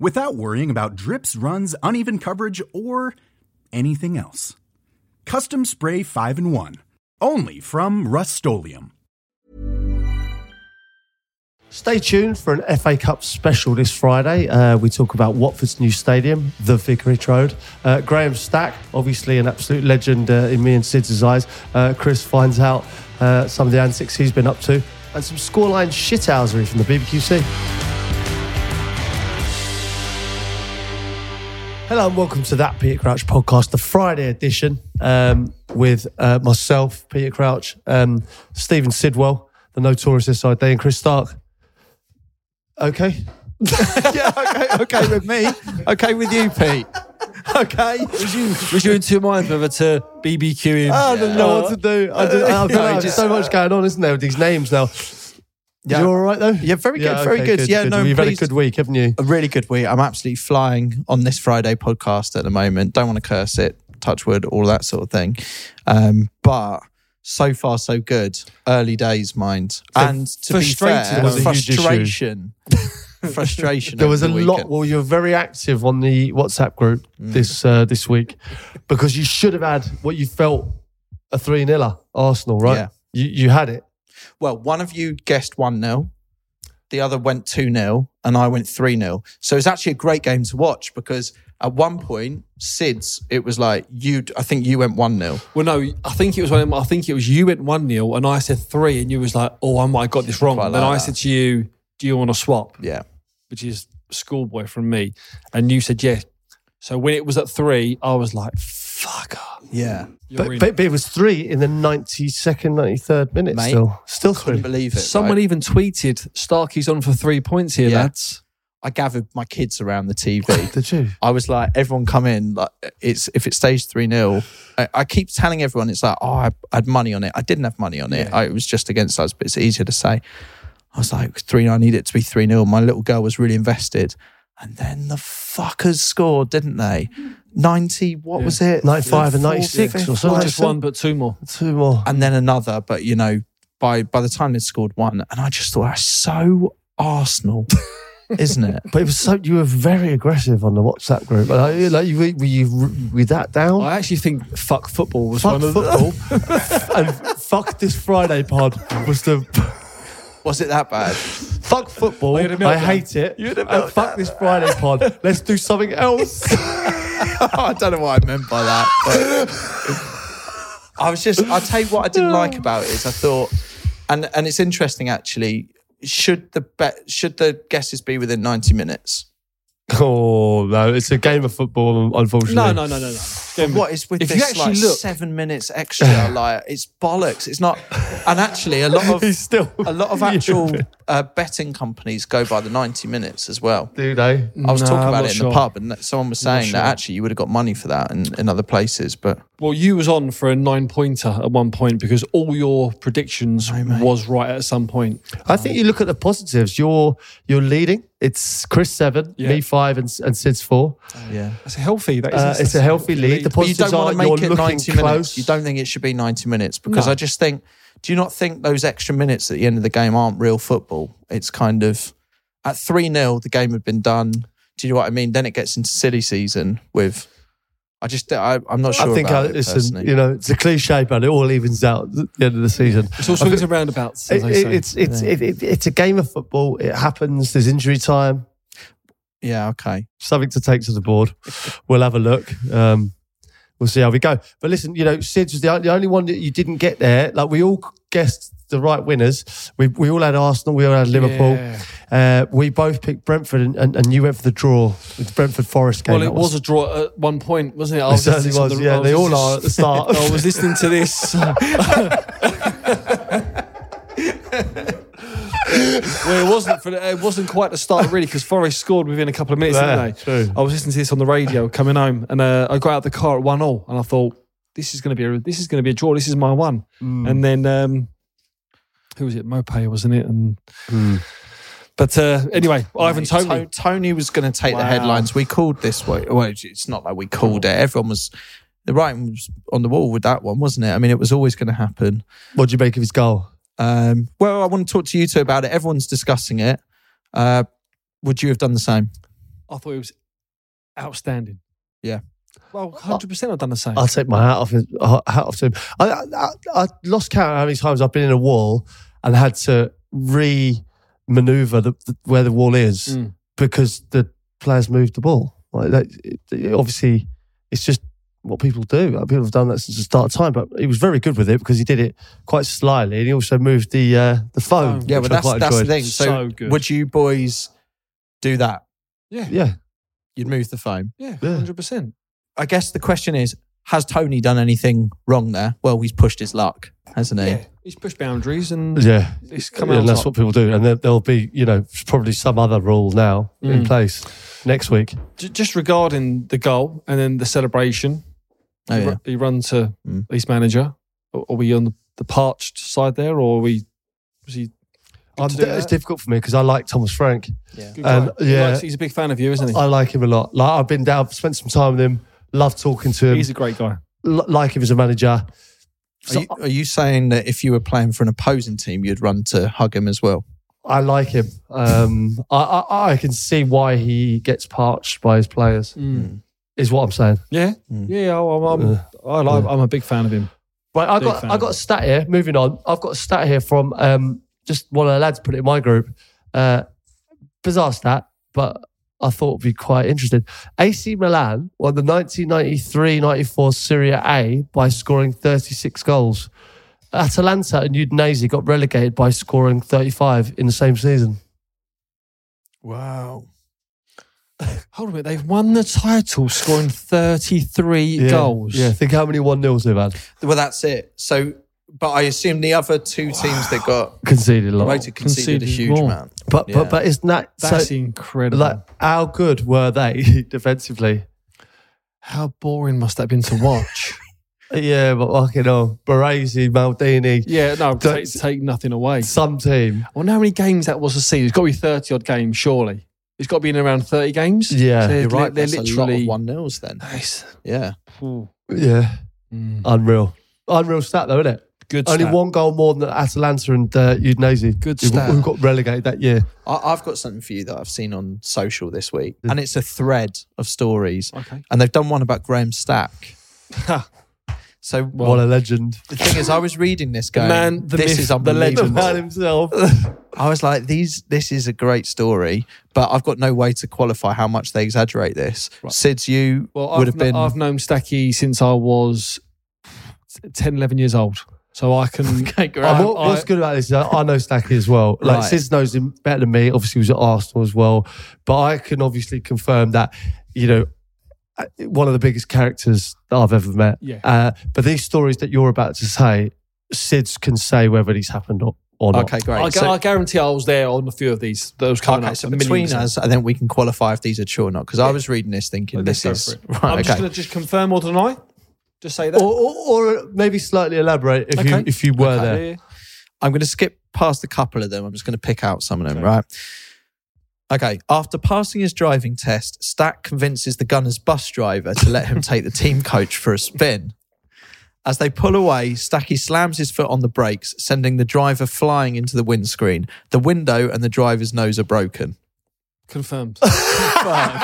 without worrying about drips, runs, uneven coverage, or anything else. Custom Spray 5 in 1. Only from Rust Stay tuned for an FA Cup special this Friday. Uh, we talk about Watford's new stadium, the Vicarage Road. Uh, Graham Stack, obviously an absolute legend uh, in me and Sid's eyes. Uh, Chris finds out uh, some of the antics he's been up to, and some scoreline shithousery from the BBQC. Hello and welcome to that Peter Crouch podcast, the Friday edition, um, with uh, myself, Peter Crouch, um, Stephen Sidwell, the notorious SID, and Chris Stark. Okay. yeah, okay, okay with me. Okay with you, Pete. Okay. Was you, was you in two minds whether to BBQ him? I don't know what to do. I don't, I don't know. There's just- so much going on, isn't there, with these names now? Yeah. You all right though? Yeah, very good, very okay, good. Yeah, no, You've had a good week, haven't you? A really good week. I'm absolutely flying on this Friday podcast at the moment. Don't want to curse it, touch wood, all that sort of thing. Um, but so far, so good. Early days, mind. and to be frustrated fair, was a huge issue. frustration. frustration. There was a the lot. Well, you're very active on the WhatsApp group Mm. this uh, this week because you should have had what you felt a three 0 Arsenal, right? Yeah. You you had it. Well, one of you guessed 1 0, the other went 2 0, and I went 3 0. So it's actually a great game to watch because at one point, Sid's, it was like, you. I think you went 1 0. Well, no, I think it was when I think it was you went one 0 and I said three, and you was like, "Oh, I might have got this wrong." Quite And then I that. said to you, "Do you want to swap?" Yeah. Which is schoolboy from me, and you said yes. So when it was at three, I was like, "Fuck up." Yeah. Mm. But, but, but it was three in the 92nd, 93rd minute Mate, still. Still three. Couldn't believe it. Someone right? even tweeted, "Starkey's on for three points here, Yeah. lads." I gathered my kids around the TV. Did you? I was like, everyone come in. Like, it's if it stays three 0 I, I keep telling everyone it's like, oh, I, I had money on it. I didn't have money on it. I, it was just against us, but it's easier to say. I was like, three. I need it to be three 0 My little girl was really invested, and then the fuckers scored, didn't they? Ninety. What was it? 95 and 96 fifth, or something. like Just one, but two more. Two more. and then another. But you know, by by the time they scored one, and I just thought, that's so Arsenal, isn't it? But it was so you were very aggressive on the WhatsApp group. Like, like you, were you with that down? I actually think "fuck football" was Fuck one of football and fuck this Friday pod was the Was it that bad? fuck football. had a I meltdown. hate it. And fuck this Friday pod. Let's do something else. I don't know what I meant by that. But I was just, I'll tell you what I didn't like about it is I thought, and and it's interesting actually. Should the bet, should the guesses be within ninety minutes? oh no, it's a game of football. Unfortunately, no, no, no, no, no. Game- What is with If you this actually like look- seven minutes extra? like it's bollocks. It's not. And actually, a lot of He's still a lot of actual uh, betting companies go by the ninety minutes as well. do they? I was No, talking about it in sure. the pub, and that- someone was saying sure. that actually you would have got money for that in, in other places. But Well, you was on for a nine pointer at one point because all your predictions was right at some point. I think you look at the positives. You're you're leading. It's Chris seven, Yeah. me five, and, and Sid's four. yeah, It's a healthy. That is, Uh, it's a healthy lead. The but you positives don't want are to you're make it looking ninety close. minutes. You don't think it should be ninety minutes because No. I just think. Do you not think those extra minutes at the end of the game aren't real football? It's kind of at three 0 the game had been done. Do you know what I mean? Then it gets into silly season with. I just, I, I'm not sure. I think about uh, it listen, personally. you know, it's a cliche, but it all evens out at the end of the season. It's all swings and roundabouts. It- I it- say. it's it's it, it, it's a game of football. It happens. There's injury time. yeah, okay. Something to take to the board. We'll have a look. Um, we'll see how we go. But listen, you know, Sid's was the, the only one that you didn't get there. Like we all guessed the right winners. We we all had Arsenal. We all had Liverpool. Yeah. Uh, we both picked Brentford, and, and, and you went for the draw with Brentford Forest game. Well, it was a draw at one point, wasn't it? I It certainly was, the- yeah, I they all are at the start. I was listening to this. well, it wasn't for the, it wasn't quite the start really because Forest scored within a couple of minutes, Yeah, didn't they? true. I was listening to this on the radio coming home, and uh, I got out the car at one all, and I thought this is going to be a this is going to be a draw. This is my one. Mm. And then um, who was it? Maupay, wasn't it? And Mm. but uh, anyway, Ivan Mate, Toney. To- Toney was going to take the headlines. We called this way. Well, it's not like we called it. Everyone was the writing was on the wall with that one, wasn't it? I mean, it was always going to happen. What do you make of his goal? Um, well, I want to talk to you two about it. Everyone's discussing it. Uh, would you have done the same? I thought it was outstanding. Yeah. Well, hundred percent, I've done the same. I'll take my hat off, hat off to him. I, I, I lost count how many times I've been in a wall and had to re-maneuver the, the, where the wall is Mm. because the players moved the ball. Like that, it, it- obviously, it's just what people do. Like, people have done that since the start of time, but he was very good with it because he did it quite slyly and he also moved the uh, the foam. Foam. Yeah, but that's that's the thing. So, So good. would you boys do that? yeah, Yeah, You'd move the phone. yeah, Yeah. hundred percent. I guess the question is: Has Toney done anything wrong there? Well, he's pushed his luck, hasn't he? Yeah, he's pushed boundaries and yeah. it's come Yeah, out. that's top. what people do. And there, there'll be, you know, probably some other rule now in Mm. place next week. J- just regarding the goal and then the celebration. Oh, he, yeah. ru- he run to Mm. his manager. Are are we on the, the parched side there, or are we? Was he? good I'm, to do it's that? difficult for me because I like Thomas Frank. Yeah. And, guy. He yeah. likes- he's a big fan of you, isn't he? I like him a lot. Like I've been down, spent some time with him. Love talking to him. He's a great guy. L- like him as a manager. Are you, are you saying that if you were playing for an opposing team, you'd run to hug him as well? I like him. Um, I, I I can see why he gets parched by his players. Mm. Is what I'm saying. Yeah, Mm. yeah. I'm, I'm, Uh, I like, I'm a big fan of him. Right, I Big got fan. I got a stat here. Moving on, I've got a stat here from um, just one of the lads put it in my group. Uh, bizarre stat, but I thought it'd be quite interesting. AC Milan won the 1993-94 Serie A by scoring 36 goals. Atalanta and Udinese got relegated by scoring 35 in the same season. Wow. Hold on a minute. They've won the title, scoring 33 goals. Yeah, think how many one nils they've had. Well, that's it. So, but I assume the other two teams that got Conceded a lot. promoted conceded a huge more. amount. But Yeah. but but isn't that That's so? incredible. Like how good were they defensively? How boring must that have been to watch? Yeah, but fucking hell, Baresi, Maldini, yeah, no, take, Don't- take nothing away. some team. I wonder how many games that was to see. It's got to be 30 odd games, surely. It's got to be in around 30 games. Yeah. So You're right. They're That's a lot literally. of one nils then. Nice. Yeah. Ooh. Yeah, Mm. unreal, unreal stat though, isn't it? Good Only stat. one goal more than Atalanta and uh, Udinese. Good who, stat. who got relegated that year. I, I've got something for you that I've seen on social this week, and it's a thread of stories. Okay. And they've done one about Graham Stack. So what a legend! the thing is, I was reading this guy. man, the this myth, is the The unbelievable. man himself. I was like, these, this is a great story, but I've got no way to qualify how much they exaggerate this. Sids, you Well, would I've, have been. I've known Stacky since I was 10, 11 years old. So I can. okay, great. I- what, what's I- good about this is I, I know Stacky as well. Like Right. Sis knows him better than me. Obviously, he was at Arsenal as well. But I can obviously confirm that, you know, one of the biggest characters that I've ever met. Yeah. Uh, but these stories that you're about to say, Sids can say whether these happened or, or not. okay, great. I, gu- So- I guarantee I was there on a few of these. Those coming Okay, up. so between us, and then we can qualify if these are true or not. Because I was reading this thinking this is for it. right. I'm just going to just confirm or deny. Just say that. Or, or, or maybe slightly elaborate if you if you were Okay, there. yeah, yeah. I'm going to skip past a couple of them. I'm just going to pick out some of them. Right. Okay. After passing his driving test, Stack convinces the Gunners bus driver to let him take the team coach for a spin. As they pull away, Stacky slams his foot on the brakes, sending the driver flying into the windscreen. The window and the driver's nose are broken. Confirmed. Confirmed.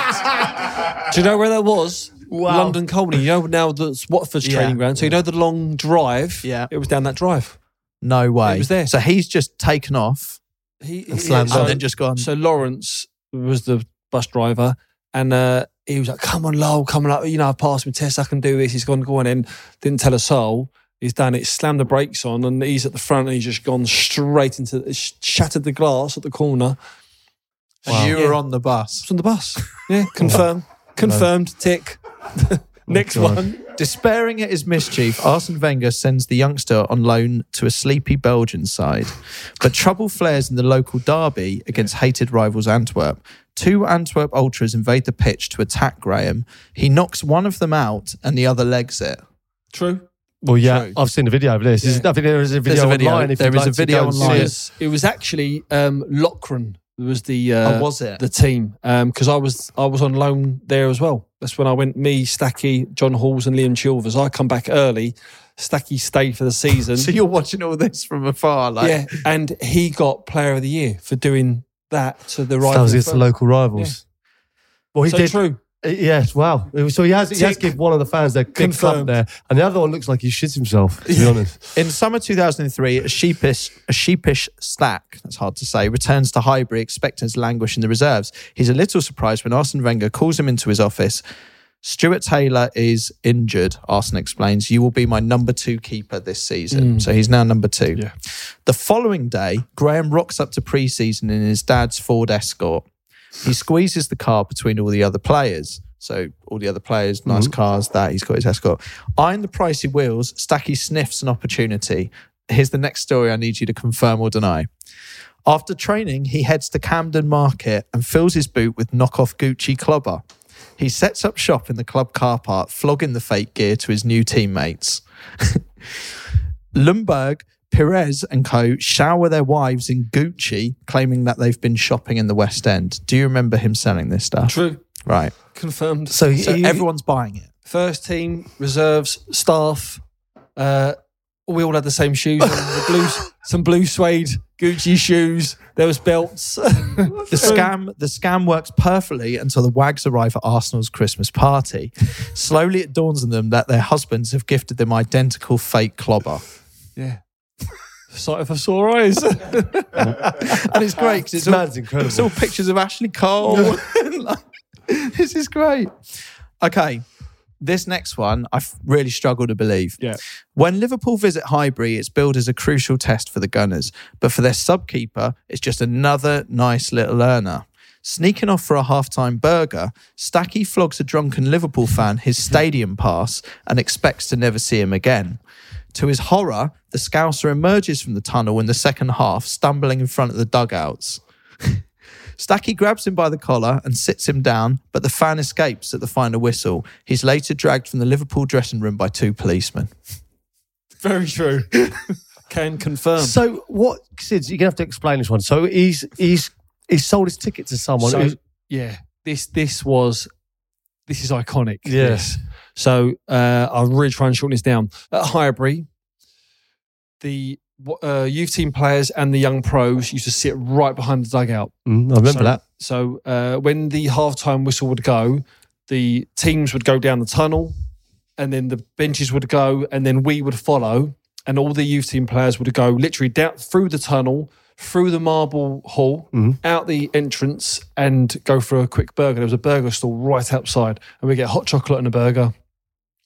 Do you know where that was? Wow. London Colney. You know now that's Watford's Yeah. training ground. So you know the long drive. Yeah. It was down that drive. No way. It was there. So he's just taken off He, And slammed so, and then just gone. so Lawrence was the bus driver, and uh, he was like, "Come on, Lowell, come on, up. you know, I passed my test, I can do this." He's gone, go on in. Didn't tell a soul. He's done it. Slammed the brakes on, and he's at the front, and he's just gone straight into, sh- shattered the glass at the corner. and you Yeah. were on the bus. It's on the bus. Yeah, confirm, confirmed. Tick. Next God. one. Despairing at his mischief, Arsene Wenger sends the youngster on loan to a sleepy Belgian side. But trouble flares in the local derby against hated rivals Antwerp. Two Antwerp ultras invade the pitch to attack Graham. He knocks one of them out and the other legs it. True. Well, yeah, True. I've seen the video of this. There's Yeah. nothing. There is a There's video, a video. online. If There you'd is a like to video go and online. it. Yes. It was actually um, Loughran was the uh, Oh, was it? the team because I was I was on loan there as well. That's when I went. Me, Stacky, John Halls, and Liam Chilvers. I come back early. Stacky stayed for the season. So you're watching all this from afar, like yeah, and he got Player of the Year for doing that to the That rival. was against the local rivals. Well, he so did. true. Uh, Yes, wow. So he has, he has given one of the fans their big Confirmed. thump there, and the other one looks like he shits himself. To be honest, In summer 2003, a sheepish, a sheepish Stack, that's hard to say, returns to Highbury expecting to languish in the reserves. He's a little surprised when Arsene Wenger calls him into his office. Stuart Taylor is injured, Arsene explains. You will be my number two keeper this season. So he's now number two. Yeah. The following day, Graham rocks up to pre season in his dad's Ford Escort. He squeezes the car between all the other players. So all the other players, nice mm-hmm. cars, that he's got his escort. Iron the pricey wheels, Stacky sniffs an opportunity. Here's the next story I need you to confirm or deny. After training, he heads to Camden Market and fills his boot with knockoff Gucci clobber. He sets up shop in the club car park, flogging the fake gear to his new teammates. Ljungberg, Pires, and co. shower their wives in Gucci, claiming that they've been shopping in the West End. Do you remember him selling this stuff? True. Right. Confirmed. so, So he, everyone's buying it. First team, reserves, staff. Uh, we all had the same shoes. the blue, some blue suede Gucci shoes. There was belts. The scam, the scam works perfectly until the wags arrive at Arsenal's Christmas party. Slowly, it dawns on them that their husbands have gifted them identical fake clobber, yeah. Sight for sore eyes. and it's great because it's this all, man's incredible. it's all pictures of Ashley Cole. Like, this is great. Okay, this next one I f- really struggle to believe. Yeah. When Liverpool visit Highbury, it's billed as a crucial test for the Gunners, but for their subkeeper, it's just another nice little earner. Sneaking off for a halftime burger, Stacky flogs a drunken Liverpool fan his stadium pass and expects to never see him again. To his horror, the Scouser emerges from the tunnel in the second half, stumbling in front of the dugouts. Stacky grabs him by the collar and sits him down, but the fan escapes at the final whistle. He's later dragged from the Liverpool dressing room by two policemen. Very true. Can confirm. So what, Sid? You're gonna have to explain this one. So he's he's he's sold his ticket to someone. So, who's- yeah, this this was this is iconic. Yes. So uh, I'll really try and shorten this down. At Highbury, the uh, youth team players and the young pros used to sit right behind the dugout. Mm, I remember so, that. So uh, when the halftime whistle would go, the teams would go down the tunnel, and then the benches would go, and then we would follow, and all the youth team players would go literally down through the tunnel, through the marble hall, mm-hmm. out the entrance, and go for a quick burger. There was a burger stall right outside, and we get hot chocolate and a burger,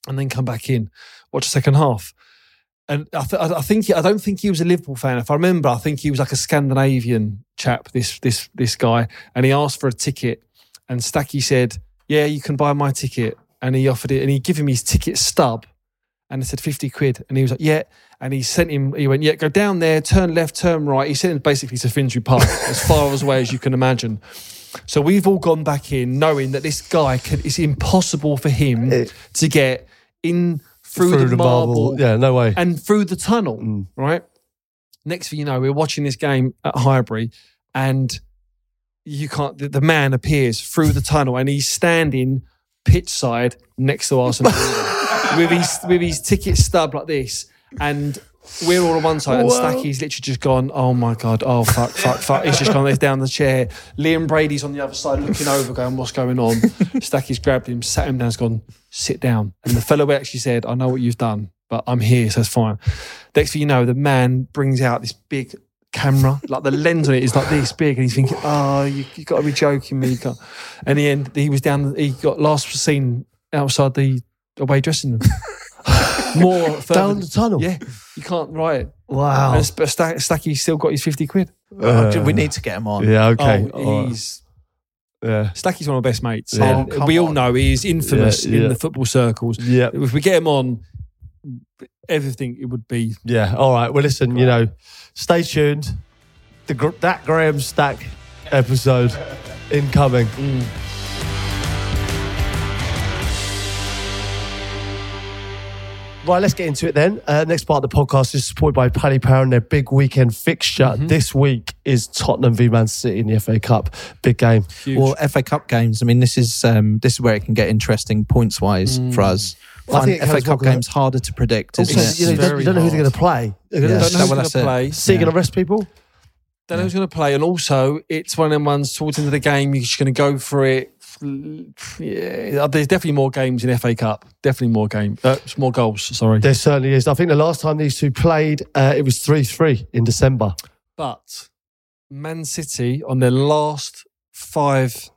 and then come back in, watch the second half. And I, th- I think he, I don't think he was a Liverpool fan. If I remember, I think he was like a Scandinavian chap. This this this guy, and he asked for a ticket, and Stacky said, "Yeah, you can buy my ticket." And he offered it, and he gave him his ticket stub, and I said fifty quid. And he was like, "Yeah." And he sent him. He went, "Yeah, go down there, turn left, turn right." He sent him basically to Finsbury Park, as far away as you can imagine. So we've all gone back in, knowing that this guy could, it's impossible for him to get in through, the, marble, Yeah, no way. and through the tunnel, Mm. right? Next thing you know, we're watching this game at Highbury, and you can't. The, the man appears through the tunnel, and he's standing pitch side next to Arsenal with his with his ticket stub like this, and. We're all on one side, and Whoa. Stacky's literally just gone. Oh my god! Oh fuck! Fuck! Fuck! He's just gone down the chair. Liam Brady's on the other side, looking over, going, "What's going on?" Stacky's grabbed him, sat him down, has gone, "Sit down." And the fellow actually said, "I know what you've done, but I'm here, so it's fine." Next thing you know, the man brings out this big camera, like the lens on it is like this big, and he's thinking, "Oh, you, you got to be joking me." You can't. And the end, he was down. He got last seen outside the away dressing room. More further- Down the tunnel. Yeah, you can't write it. Wow. And St- Stack, Stacky's still got his fifty quid. Uh, oh, we need to get him on. Yeah. Okay. oh, All right. he's Yeah. Stacky's one of my best mates. Yeah. Oh, we all on. know he is infamous Yeah, yeah. in the football circles. Yeah. If we get him on, everything it would be. Yeah. All right. Well, listen, you know, stay tuned. The that Graham Stack episode incoming. Mm. Right, let's get into it then. Uh, next part of the podcast is supported by Paddy Power and their big weekend fixture. This week is Tottenham v Man City in the FA Cup. Big game. Huge. Well, FA Cup games. I mean, this is um, this is where it can get interesting points wise for us. Well, I Find think FA Cup well- games harder to predict, isn't it? you, know, you, don't, you don't know who they're going to play. They're Yeah. gonna- don't know that who's what going to said. play. City going to rest people? Don't know who's going to play. And also, it's one of them ones towards the end of the game, you're just going to go for it. Yeah, there's definitely more games in FA Cup. Definitely more game. Uh, more goals. Sorry. There certainly is. I think the last time these two played, uh, it was 3 3 in December. But Man City on their last five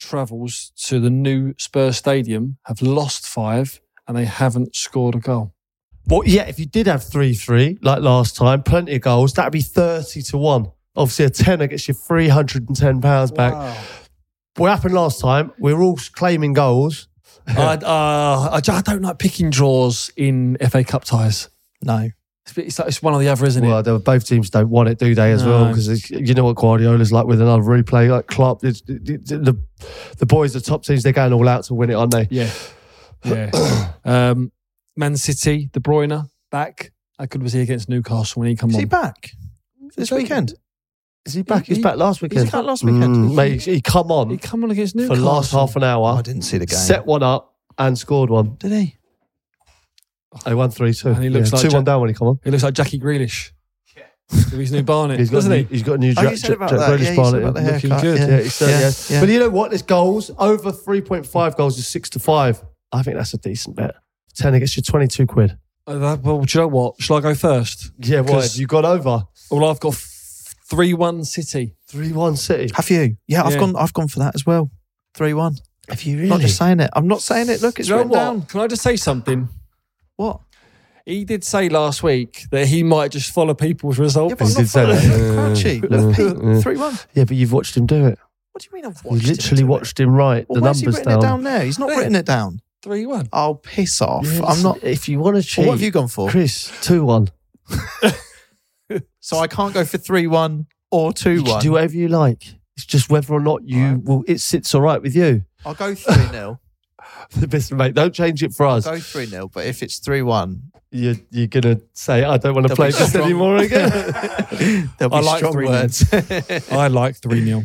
travels to the new Spurs Stadium have lost five and they haven't scored a goal. Well, yeah, if you did have 3 3 like last time, plenty of goals, that'd be 30 to 1. Obviously, a tenner gets you £310 back. What happened last time? We were all claiming goals. I, uh, I, ju- I don't like picking draws in FA Cup ties. No. It's, it's, like, it's one or the other, isn't Well, it? they were- both teams don't want it, do they, as well? No. Because you know what Guardiola's like with another replay, like Klopp. it's- The, the, the boys, the top teams, they're going all out to win it, aren't they? Yeah. Yeah. um, Man City, De Bruyne, back. How good was he against Newcastle when he come Is on? he back this weekend? Is he back? He- He's back last weekend. He's back last weekend. Mm, mate, he come on He come on against for Newcastle. the last half an hour, Oh, I didn't see the game. set one up, and scored one. Did he? They won 3 2. And he looks like 2 1 down when he come on. He looks like Jackie Grealish. With his new Barnet, he's got doesn't new, he? he's got a new Oh, Jack, you Jack, Jack. Grealish Yeah, Barnet. said Looking good. Yeah, he certainly Yeah, has. yeah. But you know what? There's goals over 3.5 goals is 6 to 5. I think that's a decent bet. 10 gets you 22 quid. Uh, that- well, do you know what? Shall I go first? Yeah, why? 'Cause- You got over Well, I've got three one City. 3 1 City. Have you? Yeah, I've Yeah. gone. I've gone for that as well. Three one. Have you Not just saying it. I'm not saying it. Look, it's Do you know written what? down. Can I just say something? What? He did say last week that he might just follow people's results. Yeah, but I'm He not did say following. that. Crouchy. Look, Yeah. Pete. Three one. Yeah, but you've watched him do it. What do you mean? I've You watched? him literally do it? watched him write Well, the where's he numbers written down. it down there? He's not There. written it down. Three one. I'll piss off! Yeah, I'm not. If you want to cheat, Well, what have you gone for? Chris, 2 1. So I can't go for three one or two one. do whatever you like. It's just whether or not you Alright. will. It sits all right with you. I'll go three 0 Listen, mate, don't change it for I'll us. go three 0 But if it's three one, You're, you're going to say, I don't want to play this strong- anymore again. there'll be I like strong 3-0. words. I like three 0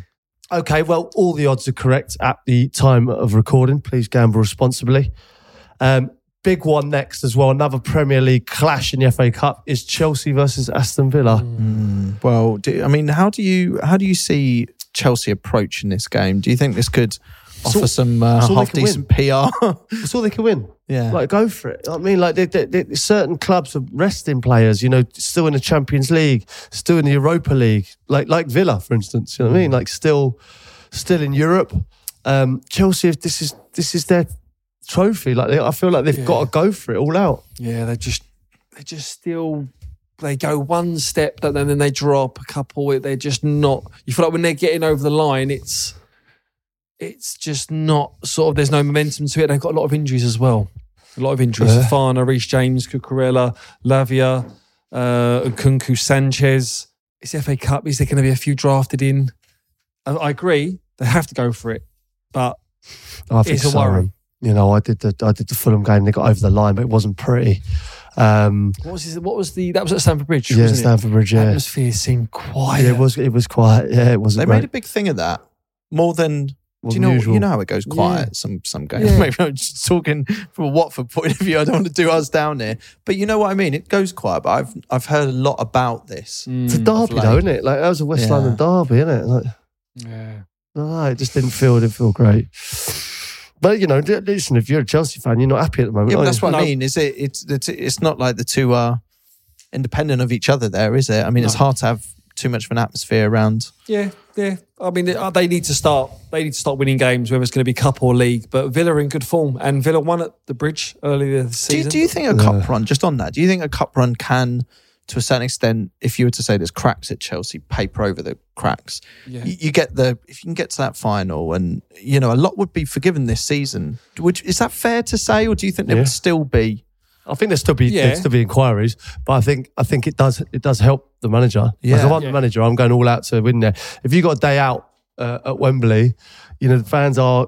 Okay, well, all the odds are correct at the time of recording. Please gamble responsibly. Um, big one next as well. Another Premier League clash in the FA Cup is Chelsea versus Aston Villa. Mm, well, do, I mean, how do you how do you see Chelsea approaching this game? Do you think this could all- offer some uh, all half decent PR? That's all they can win. yeah. Like, go for it. I mean, like, they, they, they, certain clubs are resting players, you know, still in the Champions League, still in the Europa League, like like Villa, for instance. You know what I mean? Like, still, still in Europe. Um, Chelsea, this is this is their trophy, like, they, I feel like they've Yeah. got to go for it all out. Yeah, they just they just still they go one step, but then then they drop a couple. They're just not. You feel like when they're getting over the line, it's it's just not sort of. There's no momentum to it. They've got a lot of injuries as well. A lot of injuries. Yeah. Reece James, Cucurella, Lavia, uh, Nkunku, Sanchez. It's the FA Cup. Is there going to be a few drafted in? I, I agree. They have to go for it, but I think It's a so. worry. You know, I did the I did the Fulham game. They got over the line, but it wasn't pretty. Um, what was his, what was the that was at Stamford Bridge? yeah, wasn't it? Stamford Bridge. Yeah, Atmosphere seemed quiet. yeah, it was. It was quiet. Yeah, it wasn't They great. made a big thing of that. More than do you know? usual. You know how it goes quiet Yeah. some some games. Yeah. Maybe I'm just talking from a Watford point of view. I don't want to do us down there, but you know what I mean. It goes quiet, but I've I've heard a lot about this. It's a Mm, derby, late. though, isn't it? Like that was a West Yeah. London derby, isn't it? Like, yeah. no, it just didn't feel didn't feel great. But you know, d- listen, if you're a Chelsea fan, you're not happy at the moment. Yeah, but that's you? what I mean. Is it? It's it's it's not like the two are independent of each other. There is it. I mean, it's hard to have too much of an atmosphere around. Yeah, yeah. I mean, they, uh, need to start. They need to start winning games, whether it's going to be cup or league. But Villa are in good form, and Villa won at the Bridge earlier this Do you, season. do you think a cup run? Just on that, do you think a cup run can to a certain extent, if you were to say there's cracks at Chelsea, paper over the cracks. Yeah. You, you get the if you can get to that final, and you know a lot would be forgiven this season. Which is that fair to say, or do you think there Yeah. would still be? I think there'll still be Yeah. there'll still be inquiries, but I think I think it does it does help the manager. Yeah. Like if I'm Yeah. the manager, I'm going all out to win there. If you got a day out uh, at Wembley, you know the fans are.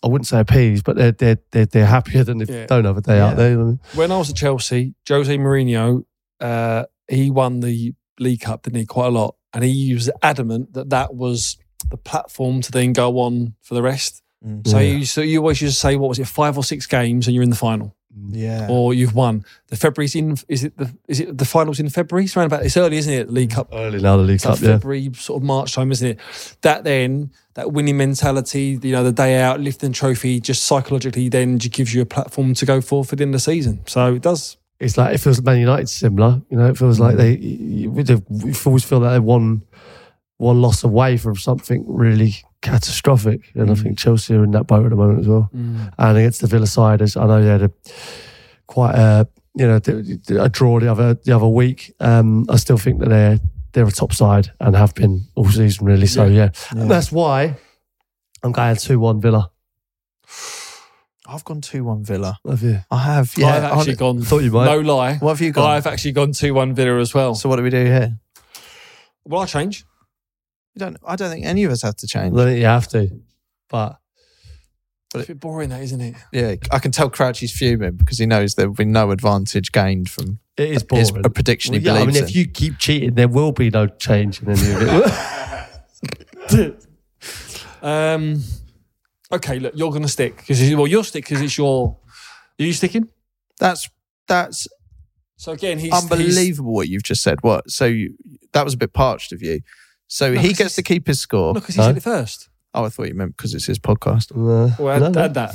I wouldn't say appeased, but they're they're they're, they're happier than if Yeah. they don't have a day Yeah. out there. when I was at Chelsea, Jose Mourinho, uh, he won the League Cup, didn't he? Quite a lot, and he was adamant that that was the platform to then go on for the rest. So Yeah. you so you always used to say, what was it, five or six games, and you're in the final, Yeah. or you've won. The February's in. Is it the is it the finals in February? It's around about. It's early, isn't it? League Cup. Early now the League It's like Cup, yeah. February, sort of March time, isn't it? That then, that winning mentality, you know, the day out, lifting trophy, just psychologically then just gives you a platform to go for for the end of the season. So it does. It's like it feels Man United similar. You know, it feels like mm. they you, you you always feel that they won one loss away from something really catastrophic, and I mm. think Chelsea are in that boat at the moment as well. Mm. And against the Villa side, I know they had a quite a you know a draw the other the other week. Um, I still think that they're they're a top side and have been all season really. So yeah, And that's why I'm going two one Villa. I've gone two one Villa. Have you? I have. Yeah. I've actually I- gone. thought you might. No lie. what have you gone? I've actually gone 2 1 Villa as well. so what do we do here? well, I change. We don't. I don't think any of us have to change. I you have to, but It's a bit boring, that, isn't it? Yeah, I can tell Crouchy's fuming because he knows there will be no advantage gained from it is his, boring. a prediction he Well, yeah, I believes mean, if you keep cheating, there will be no change in any of it. Um, okay, look, you're going to stick. because Well, you'll stick because it's your. Are you sticking? That's that's So again, he's unbelievable what you've just said. What? So you, that was a bit parched of you. So No, he 'cause gets to keep his score. Look, because he Huh? said it first. Oh, I thought you meant because it's his podcast. Uh, Well, add, no, no. add that.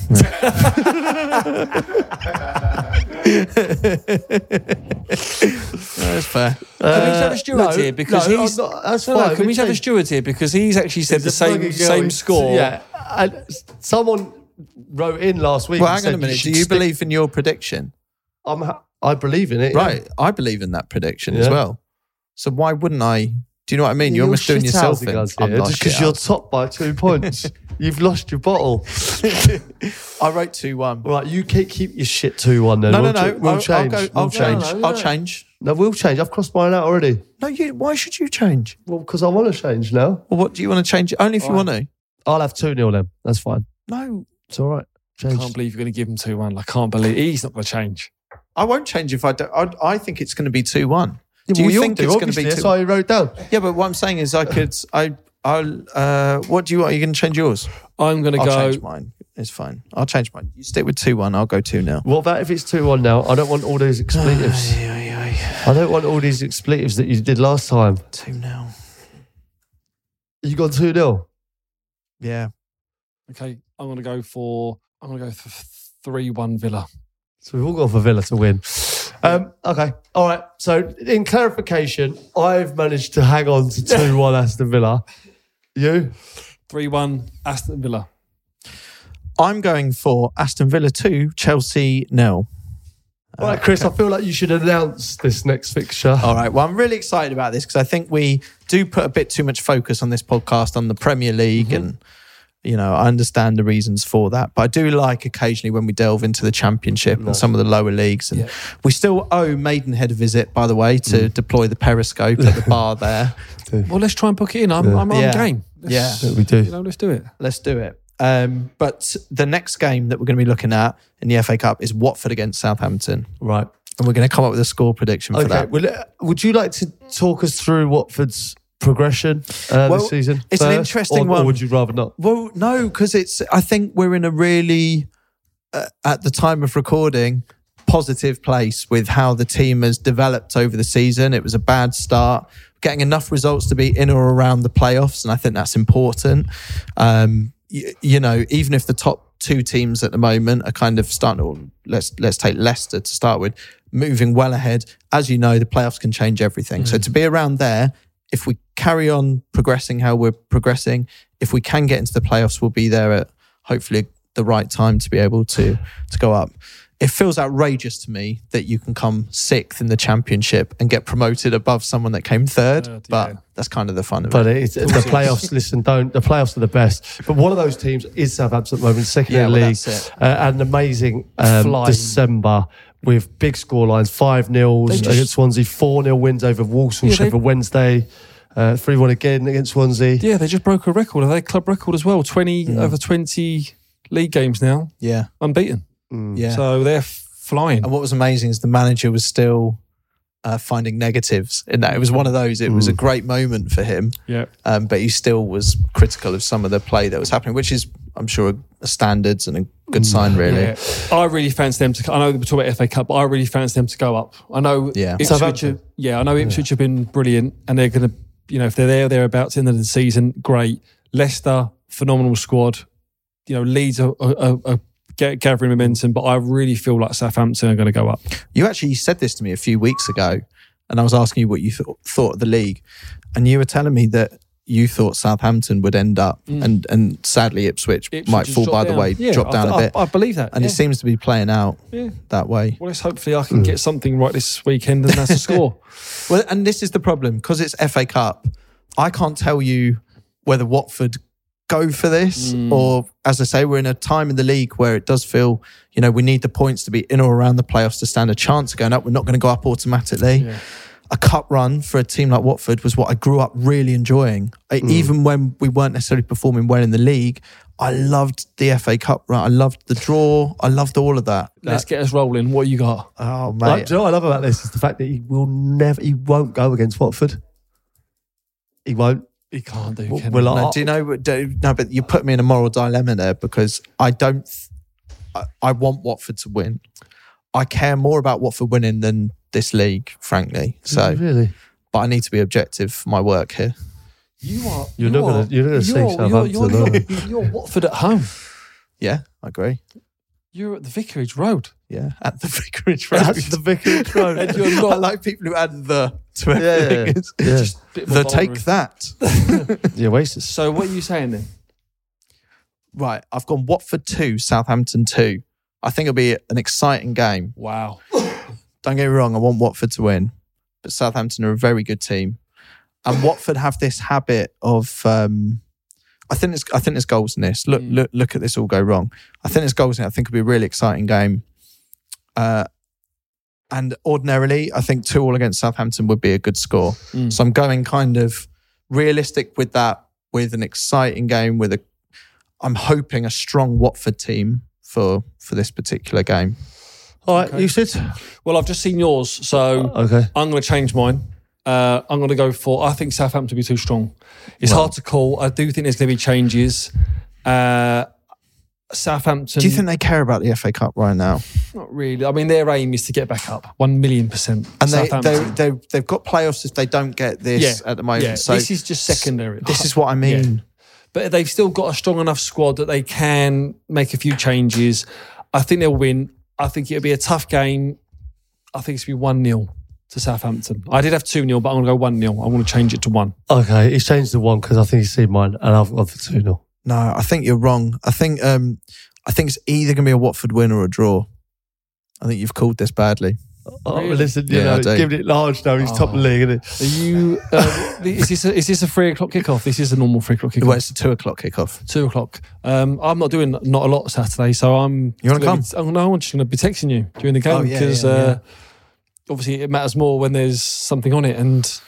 That's fair. Can we have a steward no, here because no, he's. Not- that's No, no, can we just have a steward here because he's actually said the same same It's- score. Yeah, and someone wrote in last week. Well, and hang on a minute. Do you stick- believe in your prediction? I'm, ha- I believe in it. yeah. Right. I believe in that prediction as well. So why wouldn't I? Do you know what I mean? You're almost doing yourself in. I'm not just because you're house. top by two points. You've lost your bottle. I wrote two one. Right, you keep keep your shit two one then. No, we'll no, no. ch- We'll I'll, change. I'll, go, I'll we'll change. change. no, I'll change. No, we'll change. I've crossed mine out already. No, you. Why should you change? Well, because I want to change now. Well, what do you want to change? Only if you Right. want to. I'll have two 0 then. That's fine. No, It's all right. I can't believe you're going to give him 2 1. I can't believe he's not going to change. I won't change if I don't. I, I think it's going to be two one. Yeah, do well, you think do, it's going to be obviously. That's two? why I wrote down. Yeah, but what I'm saying is, I could. I. I'll. Uh, what do you want? Are you going to change yours? I'm going to I'll go. change mine. It's fine. I'll change mine. You stick with two one. I'll go two now. What about if it's two one now? I don't want all those expletives. I don't want all these expletives that you did last time. Two now. You got two 0 Yeah. Okay, I'm going to go for. I'm going to go for 3 1 Villa. So we've all gone for Villa to win. Um, okay. All right. So in clarification, I've managed to hang on to 2 1 Aston Villa. You? 3 1 Aston Villa. I'm going for Aston Villa two, Chelsea nil. All right, Chris, I feel like you should announce this next fixture. All right. Well, I'm really excited about this because I think we do put a bit too much focus on this podcast on the Premier League, and you know I understand the reasons for that. But I do like occasionally when we delve into the Championship and some of the lower leagues, and Yeah. we still owe Maidenhead a visit, by the way, to deploy the periscope at the bar there. Well, let's try and book it in. I'm, I'm, I'm Yeah. game. Yeah. Let's- Yeah, we do. You know, let's do it. Let's do it. Um, but the next game that we're going to be looking at in the FA Cup is Watford against Southampton, Right. and we're going to come up with a score prediction for that. Well, uh, would you like to talk us through Watford's progression uh, Well, this season? it's an interesting or, one. Or would you rather not? Well, no, because it's. I think we're in a really, uh, at the time of recording, positive place with how the team has developed over the season. It was a bad start, getting enough results to be in or around the playoffs, and I think that's important. Um, y- you know, even if the top two teams at the moment are kind of starting. Or let's let's take Leicester to start with, moving well ahead. As you know, the playoffs can change everything. So to be around there. If we carry on progressing how we're progressing, if we can get into the playoffs, we'll be there at hopefully the right time to be able to to go up. It feels outrageous to me that you can come sixth in the championship and get promoted above someone that came third, Third, but yeah. that's kind of the fun of But it. it's, the playoffs, listen, don't. The playoffs are the best. But one of those teams is Southampton at the moment, second Yeah, in the well, league. that's it. Uh, and an amazing um, December with big score lines 5 nils just- against Swansea, 4 0 wins over Walsall, Yeah, Sheffield Wednesday, 3 1 again against Swansea. Yeah, they just broke a record. Are they club record as well? 20 Mm. over 20 league games now, Yeah, unbeaten. yeah. So they're flying. And what was amazing is the manager was still uh, finding negatives in that. It was one of those. It was a great moment for him, Yeah. um, but he still was critical of some of the play that was happening, which is, I'm sure, a standards and a good mm. sign, really. Yeah. I really fancy them to. I know we're talking about FA Cup, but I really fancy them to go up. I know. Yeah. Ipswich. Southampton. Have, yeah, I know Ipswich have been brilliant, and they're going to. You know, if they're there, thereabouts end of the season, great. Leicester, phenomenal squad. You know, Leeds are, are, are, are gathering momentum, but I really feel like Southampton are going to go up. You actually said this to me a few weeks ago, and I was asking you what you th- thought of the league, and you were telling me that you thought Southampton would end up, mm. and and sadly Ipswich, Ipswich might fall by the way, Yeah, drop down I, a bit, I, believe that, and yeah. it seems to be playing out Yeah. that way. Well, let's hopefully I can mm. get something right this weekend, and that's a score. Well, and this is the problem because it's FA Cup. I can't tell you whether Watford go for this mm. or, as I say, we're in a time in the league where it does feel, you know, we need the points to be in or around the playoffs to stand a chance of going up. We're not going to go up automatically. A cup run for a team like Watford was what I grew up really enjoying. I- mm. Even when we weren't necessarily performing well in the league, I loved the FA Cup run. I loved the draw. I loved all of that. Let's get us rolling. What you got? Oh, man! Like, you know what I love about this is the fact that he will never, he won't go against Watford. He won't. He can't do. Well, can well, he? I- No, do you know? Do, no, but you put me in a moral dilemma there because I don't. I, I want Watford to win. I care more about Watford winning than this league, frankly. So, really, but I need to be objective for my work here. You are. You're you not gonna- you're not gonna say you're- Southampton, You're, are you're, you're, you're Watford at home. Yeah, I agree. You're at the Vicarage Road. Yeah, at the Vicarage Road. that's the Vicarage Road. And you're I not. like people who add the to Yeah, everything. yeah, It's- yeah. Just a The vulgar. take that. the Oasis. So what are you saying then? Right, I've gone Watford two, Southampton two. I think it'll be an exciting game. Wow. Don't get me wrong, I want Watford to win, but Southampton are a very good team, and Watford have this habit of. Um, I think there's, I think there's goals in this. Look, Mm. look, look at this all go wrong. I think there's goals in it. I think it'll be a really exciting game. Uh, and ordinarily, I think two all against Southampton would be a good score. Mm. So I'm going kind of realistic with that, with an exciting game, with a. I'm hoping a strong Watford team for for this particular game. All right, Okay. you said. Well, I've just seen yours, so Okay. I'm going to change mine. Uh, I'm going to go for. I think Southampton will be too strong. It's hard to call. I do think there's going to be changes. Uh, Southampton. Do you think they care about the FA Cup right now? Not really. I mean, their aim is to get back up. One million percent. And they, they, they, they've got playoffs if they don't get this yeah, at the moment. yeah. So this is just secondary. this is what I mean. but they've still got a strong enough squad that they can make a few changes. I think they'll win. I think it'll be a tough game. I think it's going to be 1 0 to Southampton. I did have 2 0, but I'm going to go 1 0. I want to change it to 1. Okay, he's changed the one because I think he's seen mine, and I've gone for two 0 No, I think you're wrong. I think um, I think it's either going to be a Watford win or a draw. I think you've called this badly. Oh, Really? listen, you Yeah, know, do. giving it large now. He's top of the league, isn't it? Are you? Uh, is this a, is this a three o'clock kickoff? This is a normal three o'clock kickoff. Well, it's a two o'clock kickoff. Two o'clock. Um, I'm not doing not a lot Saturday, so I'm. You wanna gonna be- oh, no, I'm just going to be texting you during the game Oh, yeah, because yeah, uh, obviously it matters more when there's something on it, and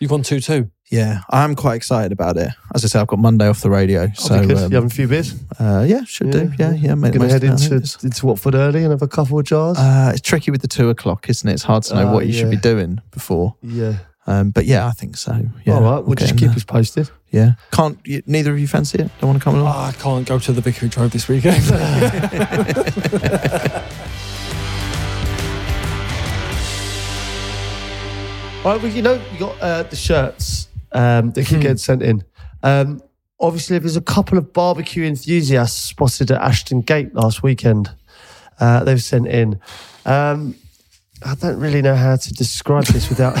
you've gone two two. Yeah, I'm quite excited about it. As I say, I've got Monday off the radio, so I'll be um, you having a few beers? uh, yeah, should do. Yeah, yeah. Make the Going to head of it, I into, think. into Watford early and have a couple of jars? Uh, it's tricky with the two o'clock, isn't it? It's hard to know Ah, what you should be doing before. yeah. Um, but yeah, I think so. Yeah. All right, we'll we'll just keep there. us posted. Yeah. Can't. You, neither of you fancy it? Don't want to come along? Oh, I can't go to the Vicarage Road this weekend. All right, well, you know, you got uh, the shirts um, that Hmm. keep getting sent in. Um, obviously, there's a couple of barbecue enthusiasts spotted at Ashton Gate last weekend. Uh, they've sent in. Um, I don't really know how to describe this without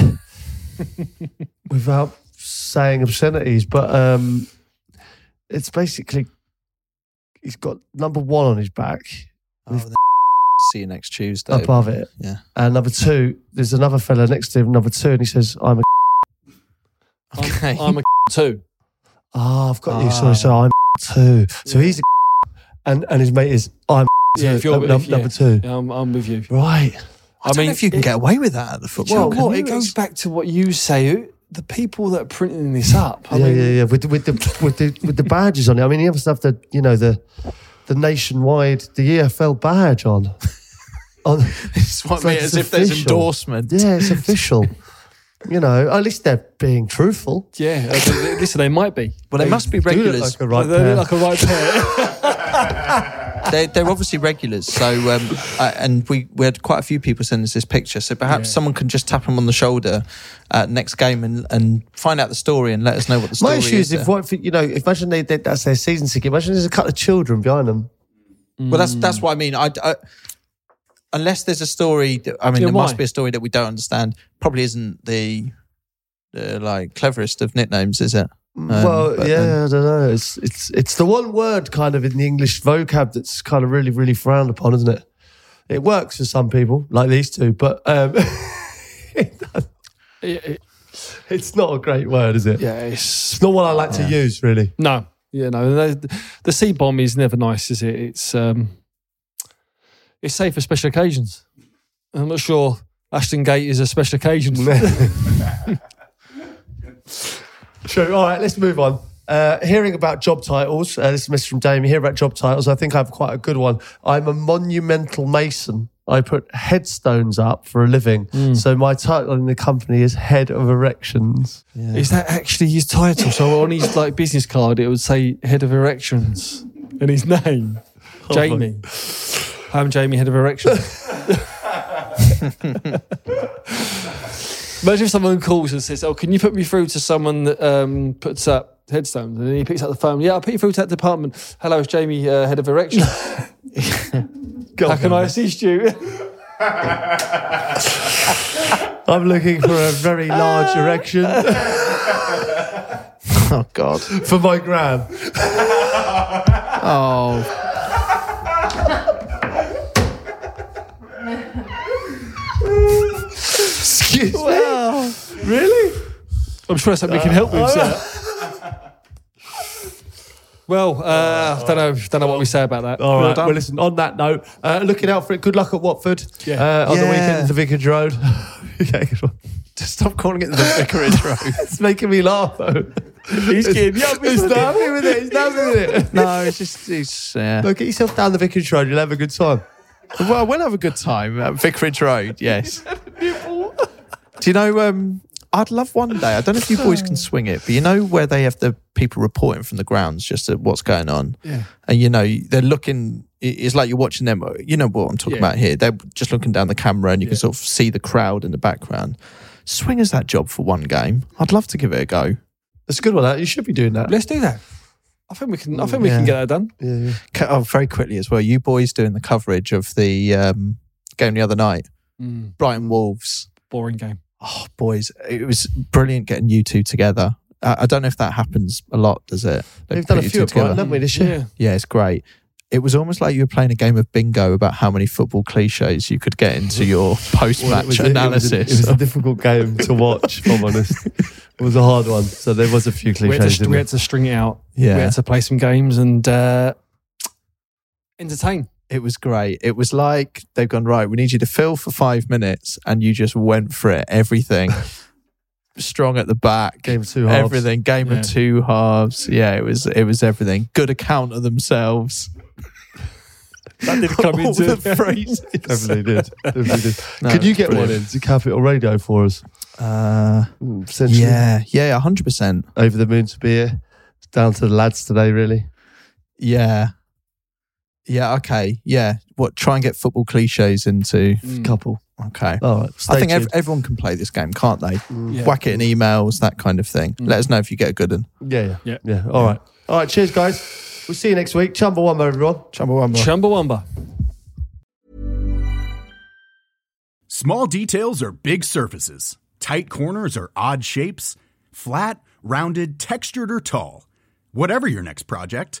without saying obscenities, but um, it's basically he's got number one on his back Oh, see you next Tuesday. above it. Yeah. And number two, there's another fella next to him, number two, and he says, I'm a. Okay. I'm, I'm a too. Ah, I've got you. Ah. Sorry, so I'm two. So he's a. And, and his mate is, I'm Yeah, if you're num- num- if- number yeah. two. Yeah, I'm, I'm with you. Right. I, don't mean, know if you can it- get away with that at the football. Well, can what, you? it goes back to what you say. The people that are printing this up. I yeah, mean, yeah, yeah. With, the- with the with the with the badges on it. I mean, you have stuff that you know the the nationwide the EFL badge on. on It's what It's I like mean, it's as if there's official. endorsement. yeah, it's official. You know, at least they're being truthful. Yeah, th- th- listen, they might be. Well, they must be Do look regulars. like a right they pair. look like a right pair. they're, they're obviously regulars. So, um, uh, and we, we had quite a few people send us this picture. So perhaps someone can just tap them on the shoulder uh, next game and, and find out the story and let us know what the story My issue is if there. what if, you know, imagine they, they that's their season ticket. Imagine there's a couple of children behind them. Well, that's that's what I mean. I, I- unless there's a story. That, I mean, Yeah, there must be a story that we don't understand. Probably isn't the, the like cleverest of nicknames, is it? Um, well, yeah, then- I don't know. It's it's it's the one word kind of in the English vocab that's kind of really really frowned upon, isn't it? It works for some people, like these two, but um, it It- it- it's not a great word, is it? yeah, it's It's not one I like to use, really. no. Yeah, no. The, the C bomb is never nice, is it? It's um, it's safe for special occasions. I'm not sure Ashton Gate is a special occasion. True. All right, let's move on. Uh, hearing about job titles, uh, this is a message from Damien. Hear about job titles. I think I have quite a good one. I'm a monumental mason. I put headstones up for a living. So my title in the company is head of erections. Is that actually his title? So on his like business card, it would say head of erections and his name, Jamie. I'm Jamie, head of erections. Imagine if someone calls and says, "Oh, can you put me through to someone that um, puts up headstones?" And then he picks up the phone. Yeah, I'll put you through to that department. Hello, it's Jamie, uh, head of erections. How can I assist you? I'm looking for a very large erection Oh God. for my gran. Oh. Excuse me. Well. Really? I'm sure that's something we can help with. sir. Well, uh, I don't know. Don't know what we say about that. All right. done. Well, listen. On that note, uh, looking out for it. Good luck at Watford. Yeah. Uh, on the Yeah. weekend, the Vicarage Road. okay, good one. Just stop calling it the Vicarage Road. It's making me laugh though. He's kidding. Yeah, He's not happy with it. He's not happy with it. no, it's just it's. Yeah. Look, get yourself down the Vicarage Road. You'll have a good time. Well, we'll have a good time at Vicarage Road. Yes. Do you know? Um, I'd love one day. I don't know if you boys can swing it, but you know where they have the people reporting from the grounds just at what's going on. Yeah. And you know they're looking. It's like you're watching them. You know what I'm talking Yeah. about here. They're just looking down the camera, and you can sort of see the crowd in the background. Swing us that job for one game. I'd love to give it a go. That's a good one. That you should be doing that. Let's do that. I think we can. I think we Yeah. can get that done. Yeah, yeah. Ca- Oh, very quickly as well. You boys doing the coverage of the um, game the other night, Brighton Wolves. Boring game. Oh, boys, it was brilliant getting you two together. I, I don't know if that happens a lot, does it? They We've done a few two at Brighton, together? haven't we, this year? Yeah. Yeah, it's great. It was almost like you were playing a game of bingo about how many football cliches you could get into your post-match Well, it was a- analysis. It was, a, it was a difficult game to watch, if I'm honest. It was a hard one. So there was a few We had, cliches. to, in we there. had to string it out. Yeah. We had to play some games and uh, entertain. It was great. It was like they've gone right. We need you to fill for five minutes, and you just went for it. Everything strong at the back, Game of two halves. everything. Game Yeah. of two halves. Yeah, it was. It was everything. Good account of themselves. That did come All into the phrases. Definitely did. Definitely did. No, Could you get one into Capital Radio for us? Uh, yeah, yeah, hundred percent. over the moon to be here. Down to the lads today, really. Yeah, yeah. Okay, yeah. What? Try and get football cliches into. Mm. Couple. Okay. All right. Stay I think ev- tuned. everyone can play this game, can't they? Mm. Yeah. Whack it in emails, that kind of thing. Mm. Let us know if you get a good one. yeah, yeah, Yeah. yeah. All right. All right. Cheers, guys. We'll see you next week. Chumbawamba, everyone. Chumbawamba. Small details are big surfaces. Tight corners are odd shapes. Flat, rounded, textured, or tall. Whatever your next project,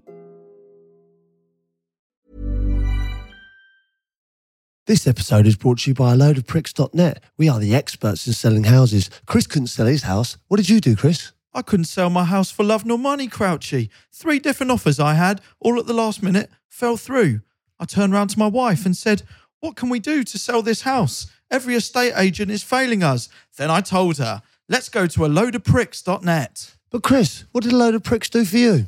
This episode is brought to you by a load of pricks.net. We are the experts in selling houses. Chris couldn't sell his house. What did you do, Chris? I couldn't sell my house for love nor money, Crouchy. Three different offers I had, all at the last minute, fell through. I turned round to my wife and said, What can we do to sell this house? Every estate agent is failing us. Then I told her, Let's go to a load of pricks.net. But Chris, what did a load of pricks do for you?